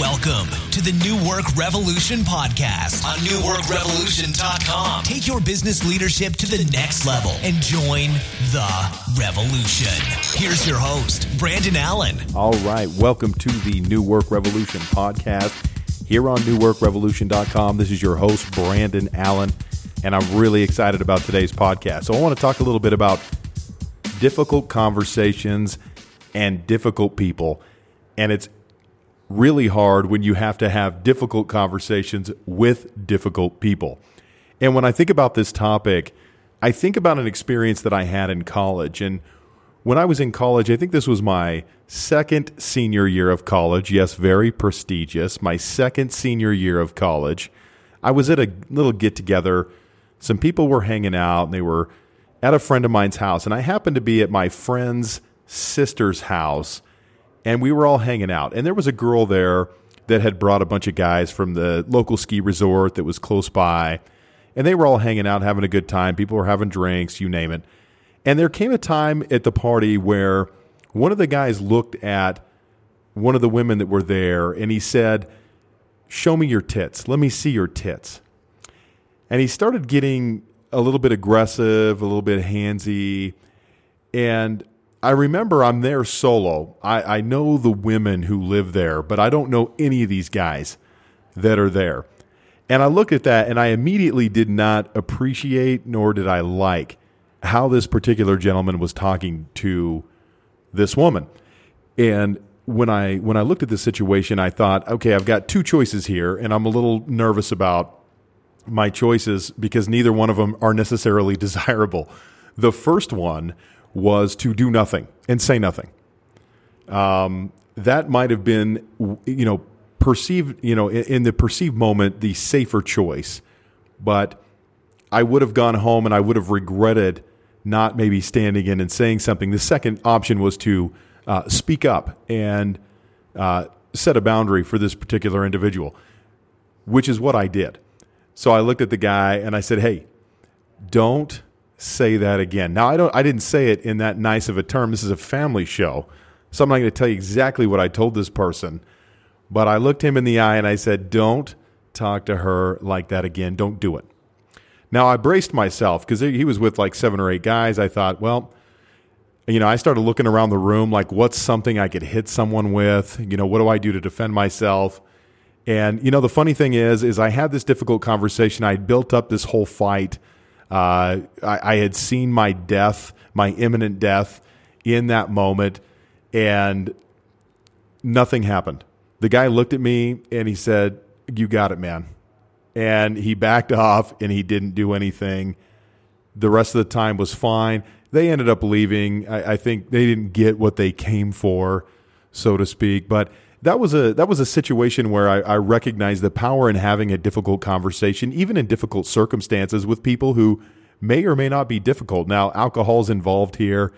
Welcome to the New Work Revolution podcast on newworkrevolution.com. Take your business leadership to the next level and join the revolution. Here's your host, Brandon Allen. All right. Welcome to the New Work Revolution podcast here on newworkrevolution.com. This is your host, Brandon Allen, and I'm really excited about today's podcast. So I want to talk a little bit about difficult conversations and difficult people. And it's really hard when you have to have difficult conversations with difficult people. And when I think about this topic, I think about an experience that I had in college. And when I was in college, I think this was my second senior year of college. Yes, very prestigious. My second senior year of college. I was at a little get together. Some people were hanging out and they were at a friend of mine's house. And I happened to be at my friend's sister's house and we were all hanging out. And there was a girl there that had brought a bunch of guys from the local ski resort that was close by. And they were all hanging out, having a good time. People were having drinks, you name it. And there came a time at the party where one of the guys looked at one of the women that were there and he said, Show me your tits. Let me see your tits. And he started getting a little bit aggressive, a little bit handsy. And I remember I'm there solo. I, I know the women who live there, but I don't know any of these guys that are there. And I looked at that and I immediately did not appreciate nor did I like how this particular gentleman was talking to this woman. And when I when I looked at the situation, I thought, okay, I've got two choices here, and I'm a little nervous about my choices because neither one of them are necessarily desirable. The first one was to do nothing and say nothing. Um, that might have been, you know, perceived, you know, in, in the perceived moment, the safer choice. But I would have gone home and I would have regretted not maybe standing in and saying something. The second option was to uh, speak up and uh, set a boundary for this particular individual, which is what I did. So I looked at the guy and I said, "Hey, don't say that again. Now I don't I didn't say it in that nice of a term. This is a family show. So I'm not going to tell you exactly what I told this person, but I looked him in the eye and I said, "Don't talk to her like that again. Don't do it." Now I braced myself because he was with like seven or eight guys. I thought, well, you know, I started looking around the room like, what's something I could hit someone with? You know, what do I do to defend myself? And you know, the funny thing is, is I had this difficult conversation. I built up this whole fight uh, I, I, had seen my death, my imminent death, in that moment, and nothing happened. The guy looked at me and he said, "You got it, man." And he backed off and he didn't do anything. The rest of the time was fine. They ended up leaving. I, I think they didn't get what they came for, so to speak. But that was a that was a situation where I, I recognized the power in having a difficult conversation, even in difficult circumstances, with people who may or may not be difficult. Now, alcohol's involved here.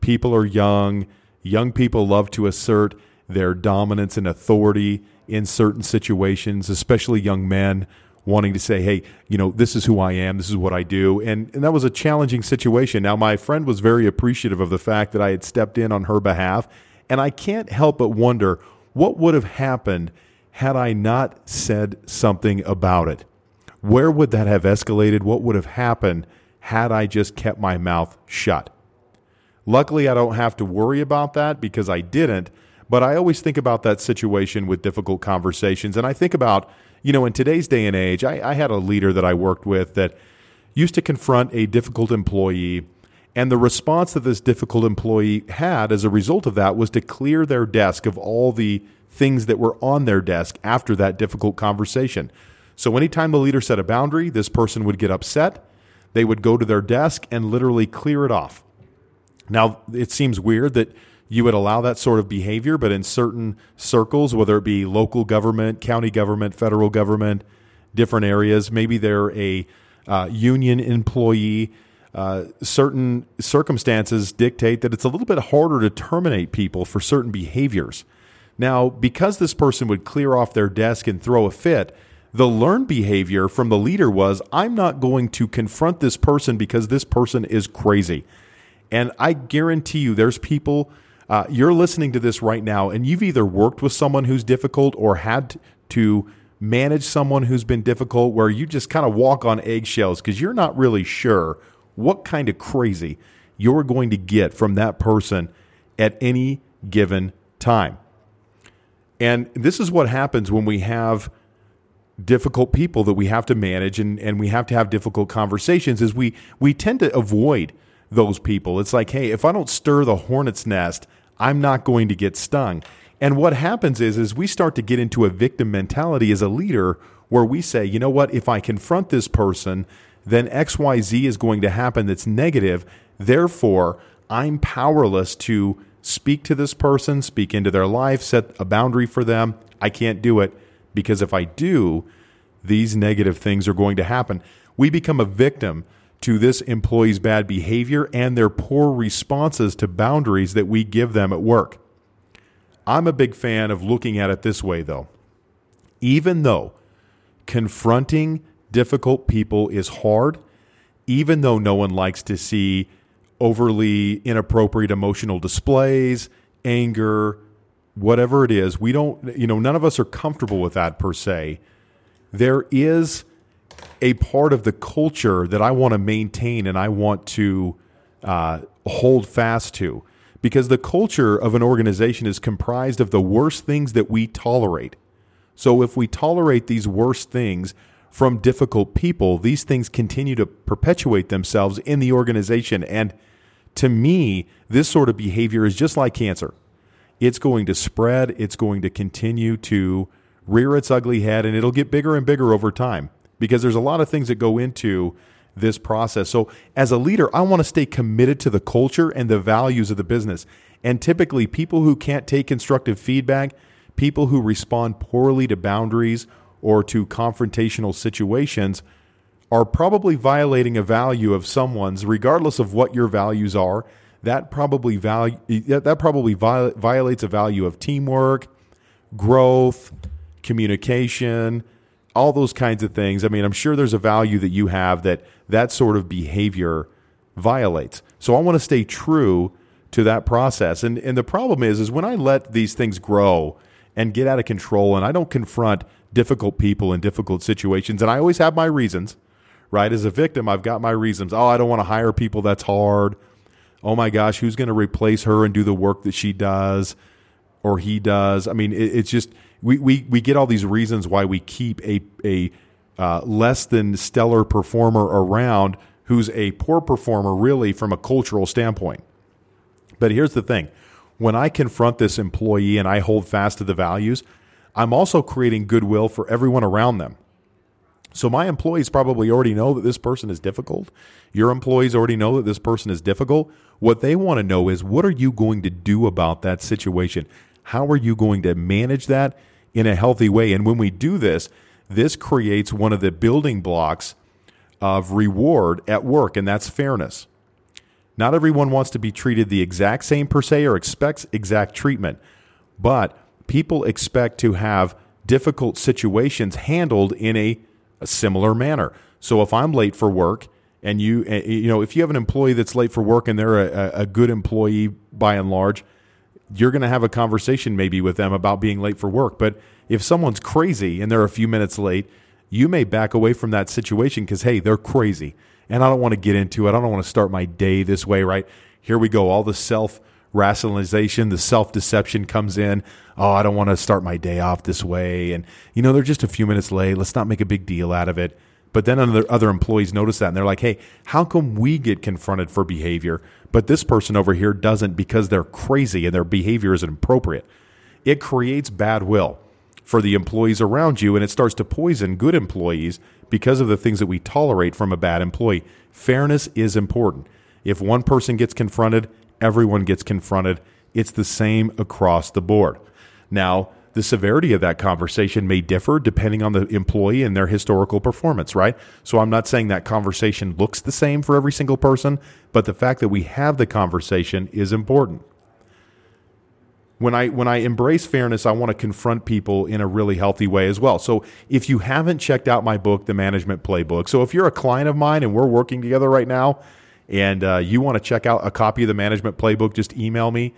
People are young. Young people love to assert their dominance and authority in certain situations, especially young men wanting to say, hey, you know, this is who I am, this is what I do. And, and that was a challenging situation. Now, my friend was very appreciative of the fact that I had stepped in on her behalf. And I can't help but wonder what would have happened had I not said something about it? Where would that have escalated? What would have happened had I just kept my mouth shut? Luckily, I don't have to worry about that because I didn't. But I always think about that situation with difficult conversations. And I think about, you know, in today's day and age, I, I had a leader that I worked with that used to confront a difficult employee and the response that this difficult employee had as a result of that was to clear their desk of all the things that were on their desk after that difficult conversation. So anytime the leader set a boundary, this person would get upset. They would go to their desk and literally clear it off. Now, it seems weird that you would allow that sort of behavior, but in certain circles, whether it be local government, county government, federal government, different areas, maybe they're a uh, union employee uh, certain circumstances dictate that it's a little bit harder to terminate people for certain behaviors. Now, because this person would clear off their desk and throw a fit, the learned behavior from the leader was I'm not going to confront this person because this person is crazy. And I guarantee you, there's people uh, you're listening to this right now and you've either worked with someone who's difficult or had to manage someone who's been difficult where you just kind of walk on eggshells because you're not really sure what kind of crazy you're going to get from that person at any given time. And this is what happens when we have difficult people that we have to manage and, and we have to have difficult conversations is we we tend to avoid those people. It's like, hey, if I don't stir the hornet's nest, I'm not going to get stung. And what happens is is we start to get into a victim mentality as a leader where we say, you know what, if I confront this person, then XYZ is going to happen that's negative. Therefore, I'm powerless to speak to this person, speak into their life, set a boundary for them. I can't do it because if I do, these negative things are going to happen. We become a victim to this employee's bad behavior and their poor responses to boundaries that we give them at work. I'm a big fan of looking at it this way, though. Even though confronting difficult people is hard, even though no one likes to see overly inappropriate emotional displays, anger, whatever it is, we don't, you know, none of us are comfortable with that per se. There is a part of the culture that I want to maintain and I want to uh, hold fast to because the culture of an organization is comprised of the worst things that we tolerate. So if we tolerate these worst things from difficult people, these things continue to perpetuate themselves in the organization. And to me, this sort of behavior is just like cancer. It's going to spread, it's going to continue to rear its ugly head, and it'll get bigger and bigger over time because there's a lot of things that go into this process. So, as a leader, I want to stay committed to the culture and the values of the business. And typically, people who can't take constructive feedback, people who respond poorly to boundaries or to confrontational situations, are probably violating a value of someone's, regardless of what your values are. That probably value that probably violates a value of teamwork, growth, communication, all those kinds of things. I mean, I'm sure there's a value that you have that that sort of behavior violates. So I want to stay true to that process. And and the problem is is when I let these things grow and get out of control and I don't confront difficult people in difficult situations and I always have my reasons, right? As a victim, I've got my reasons. Oh, I don't want to hire people that's hard. Oh my gosh, who's going to replace her and do the work that she does or he does? I mean, it, it's just we, we, we get all these reasons why we keep a, a uh, less than stellar performer around who's a poor performer, really, from a cultural standpoint. But here's the thing when I confront this employee and I hold fast to the values, I'm also creating goodwill for everyone around them. So my employees probably already know that this person is difficult. Your employees already know that this person is difficult. What they want to know is what are you going to do about that situation? How are you going to manage that in a healthy way? And when we do this, this creates one of the building blocks of reward at work, and that's fairness. Not everyone wants to be treated the exact same per se or expects exact treatment, but people expect to have difficult situations handled in a, a similar manner. So if I'm late for work and you eh, eh, you know if you have an employee that's late for work and they're a, a good employee by and large, you're going to have a conversation maybe with them about being late for work. But if someone's crazy and they're a few minutes late, you may back away from that situation because, hey, they're crazy. And I don't want to get into it. I don't want to start my day this way, right? Here we go. All the self rationalization, the self deception comes in. Oh, I don't want to start my day off this way. And, you know, they're just a few minutes late. Let's not make a big deal out of it. But then other, other employees notice that and they're like, hey, how come we get confronted for behavior, but this person over here doesn't because they're crazy and their behavior is inappropriate? It creates bad will for the employees around you and it starts to poison good employees because of the things that we tolerate from a bad employee. Fairness is important. If one person gets confronted, everyone gets confronted. It's the same across the board. Now, the severity of that conversation may differ depending on the employee and their historical performance, right? So I'm not saying that conversation looks the same for every single person, but the fact that we have the conversation is important. When I when I embrace fairness, I want to confront people in a really healthy way as well. So if you haven't checked out my book, The Management Playbook, so if you're a client of mine and we're working together right now, and uh, you want to check out a copy of the Management Playbook, just email me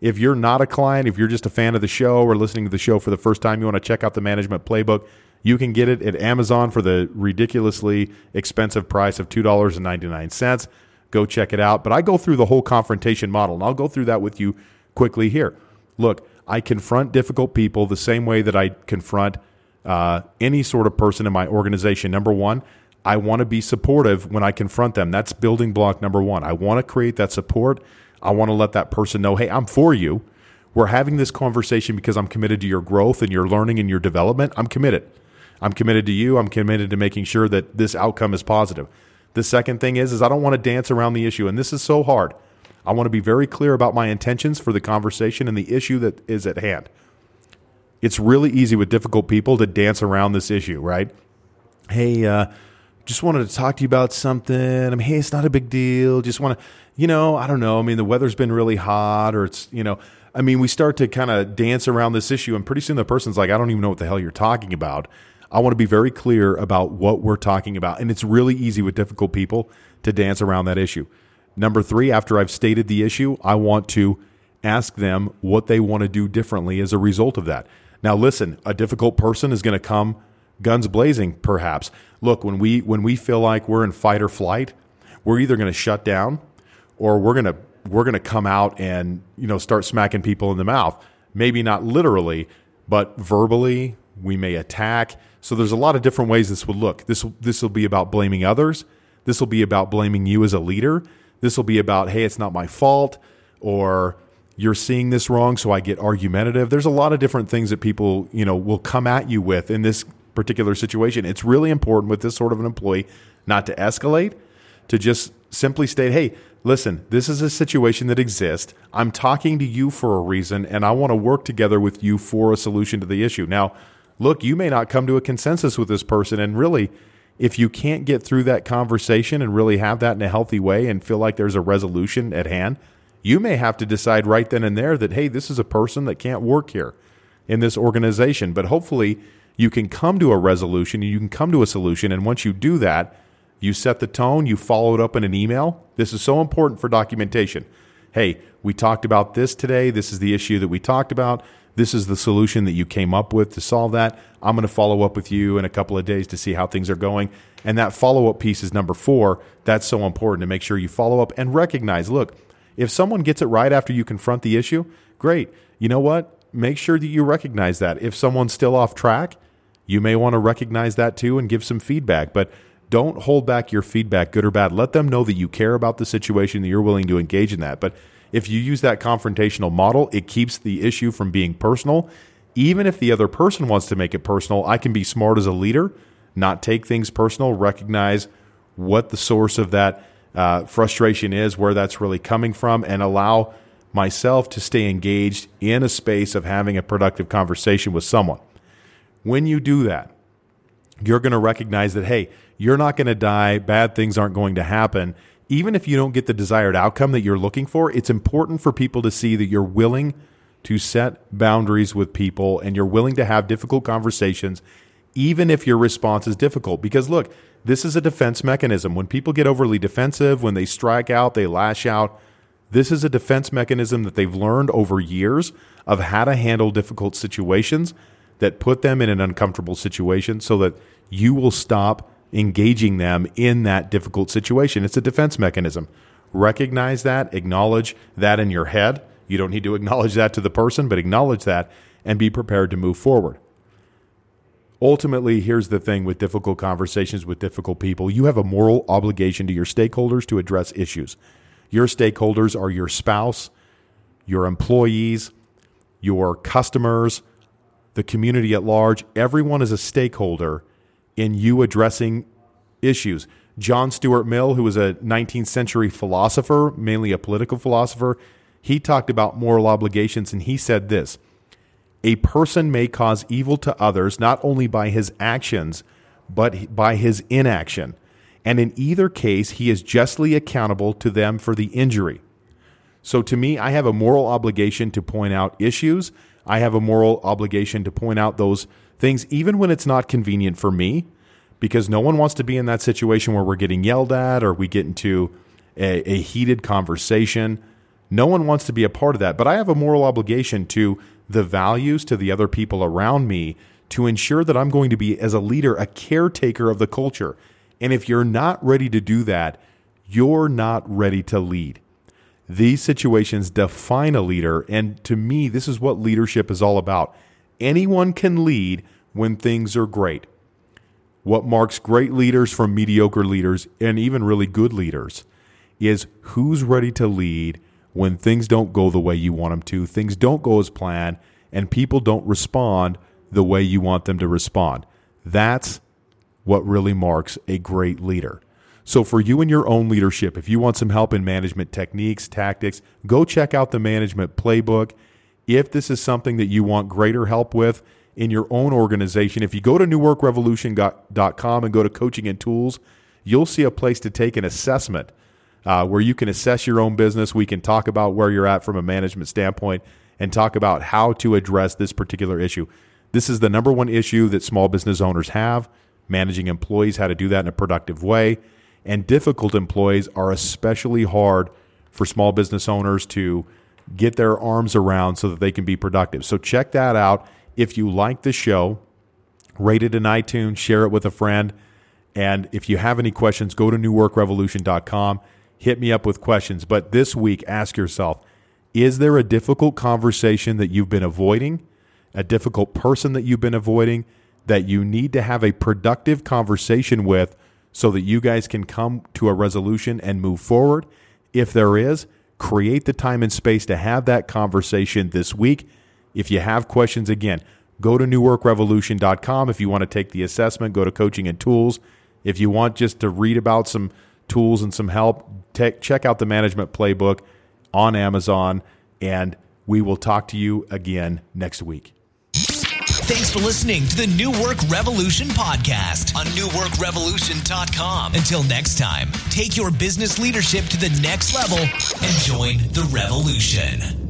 If you're not a client, if you're just a fan of the show or listening to the show for the first time, you want to check out the management playbook, you can get it at Amazon for the ridiculously expensive price of $2.99. Go check it out. But I go through the whole confrontation model, and I'll go through that with you quickly here. Look, I confront difficult people the same way that I confront uh, any sort of person in my organization. Number one, I want to be supportive when I confront them. That's building block number one. I want to create that support. I want to let that person know, hey, I'm for you. We're having this conversation because I'm committed to your growth and your learning and your development. I'm committed. I'm committed to you. I'm committed to making sure that this outcome is positive. The second thing is, is I don't want to dance around the issue, and this is so hard. I want to be very clear about my intentions for the conversation and the issue that is at hand. It's really easy with difficult people to dance around this issue, right? Hey, uh, just wanted to talk to you about something. I mean, hey, it's not a big deal. Just want to, you know, I don't know. I mean, the weather's been really hot, or it's, you know, I mean, we start to kind of dance around this issue, and pretty soon the person's like, I don't even know what the hell you're talking about. I want to be very clear about what we're talking about. And it's really easy with difficult people to dance around that issue. Number three, after I've stated the issue, I want to ask them what they want to do differently as a result of that. Now, listen, a difficult person is going to come guns blazing, perhaps. Look, when we when we feel like we're in fight or flight, we're either going to shut down or we're going to we're going to come out and you know start smacking people in the mouth. Maybe not literally, but verbally, we may attack. So there's a lot of different ways this would look. This this will be about blaming others. This will be about blaming you as a leader. This will be about hey, it's not my fault or you're seeing this wrong, so I get argumentative. There's a lot of different things that people, you know, will come at you with in this particular situation. It's really important with this sort of an employee not to escalate, to just simply state, hey, listen, this is a situation that exists. I'm talking to you for a reason, and I want to work together with you for a solution to the issue. Now, look, you may not come to a consensus with this person, and really, if you can't get through that conversation and really have that in a healthy way and feel like there's a resolution at hand, you may have to decide right then and there that, hey, this is a person that can't work here in this organization. But hopefully, you can come to a resolution, you can come to a solution. And once you do that, you set the tone, you follow it up in an email. This is so important for documentation. Hey, we talked about this today. This is the issue that we talked about. This is the solution that you came up with to solve that. I'm going to follow up with you in a couple of days to see how things are going. And that follow up piece is number four. That's so important to make sure you follow up and recognize look, if someone gets it right after you confront the issue, great. You know what? Make sure that you recognize that. If someone's still off track, you may want to recognize that too and give some feedback, but don't hold back your feedback, good or bad. Let them know that you care about the situation, that you're willing to engage in that. But if you use that confrontational model, it keeps the issue from being personal. Even if the other person wants to make it personal, I can be smart as a leader, not take things personal, recognize what the source of that uh, frustration is, where that's really coming from, and allow myself to stay engaged in a space of having a productive conversation with someone. When you do that, you're going to recognize that, hey, you're not going to die. Bad things aren't going to happen. Even if you don't get the desired outcome that you're looking for, it's important for people to see that you're willing to set boundaries with people and you're willing to have difficult conversations, even if your response is difficult. Because look, this is a defense mechanism. When people get overly defensive, when they strike out, they lash out, this is a defense mechanism that they've learned over years of how to handle difficult situations that put them in an uncomfortable situation so that you will stop engaging them in that difficult situation. It's a defense mechanism. Recognize that, acknowledge that in your head. You don't need to acknowledge that to the person, but acknowledge that and be prepared to move forward. Ultimately, here's the thing with difficult conversations with difficult people you have a moral obligation to your stakeholders to address issues. Your stakeholders are your spouse, your employees, your customers, the community at large. Everyone is a stakeholder in you addressing issues. John Stuart Mill, who was a 19th century philosopher, mainly a political philosopher, he talked about moral obligations and he said this A person may cause evil to others not only by his actions, but by his inaction. And in either case, he is justly accountable to them for the injury. So to me, I have a moral obligation to point out issues I have a moral obligation to point out those things, even when it's not convenient for me, because no one wants to be in that situation where we're getting yelled at or we get into a, a heated conversation. No one wants to be a part of that, but I have a moral obligation to the values, to the other people around me to ensure that I'm going to be, as a leader, a caretaker of the culture. And if you're not ready to do that, you're not ready to lead. These situations define a leader. And to me, this is what leadership is all about. Anyone can lead when things are great. What marks great leaders from mediocre leaders and even really good leaders is who's ready to lead when things don't go the way you want them to, things don't go as planned, and people don't respond the way you want them to respond. That's what really marks a great leader. So, for you and your own leadership, if you want some help in management techniques, tactics, go check out the management playbook. If this is something that you want greater help with in your own organization, if you go to newworkrevolution.com and go to coaching and tools, you'll see a place to take an assessment uh, where you can assess your own business. We can talk about where you're at from a management standpoint and talk about how to address this particular issue. This is the number one issue that small business owners have managing employees, how to do that in a productive way. And difficult employees are especially hard for small business owners to get their arms around so that they can be productive. So check that out. If you like the show, rate it in iTunes, share it with a friend. And if you have any questions, go to newworkrevolution.com. Hit me up with questions. But this week, ask yourself is there a difficult conversation that you've been avoiding? a difficult person that you've been avoiding that you need to have a productive conversation with so that you guys can come to a resolution and move forward. If there is, create the time and space to have that conversation this week. If you have questions, again, go to newworkrevolution.com. If you want to take the assessment, go to coaching and tools. If you want just to read about some tools and some help, check out the management playbook on Amazon. And we will talk to you again next week. Thanks for listening to the New Work Revolution podcast on newworkrevolution.com. Until next time, take your business leadership to the next level and join the revolution.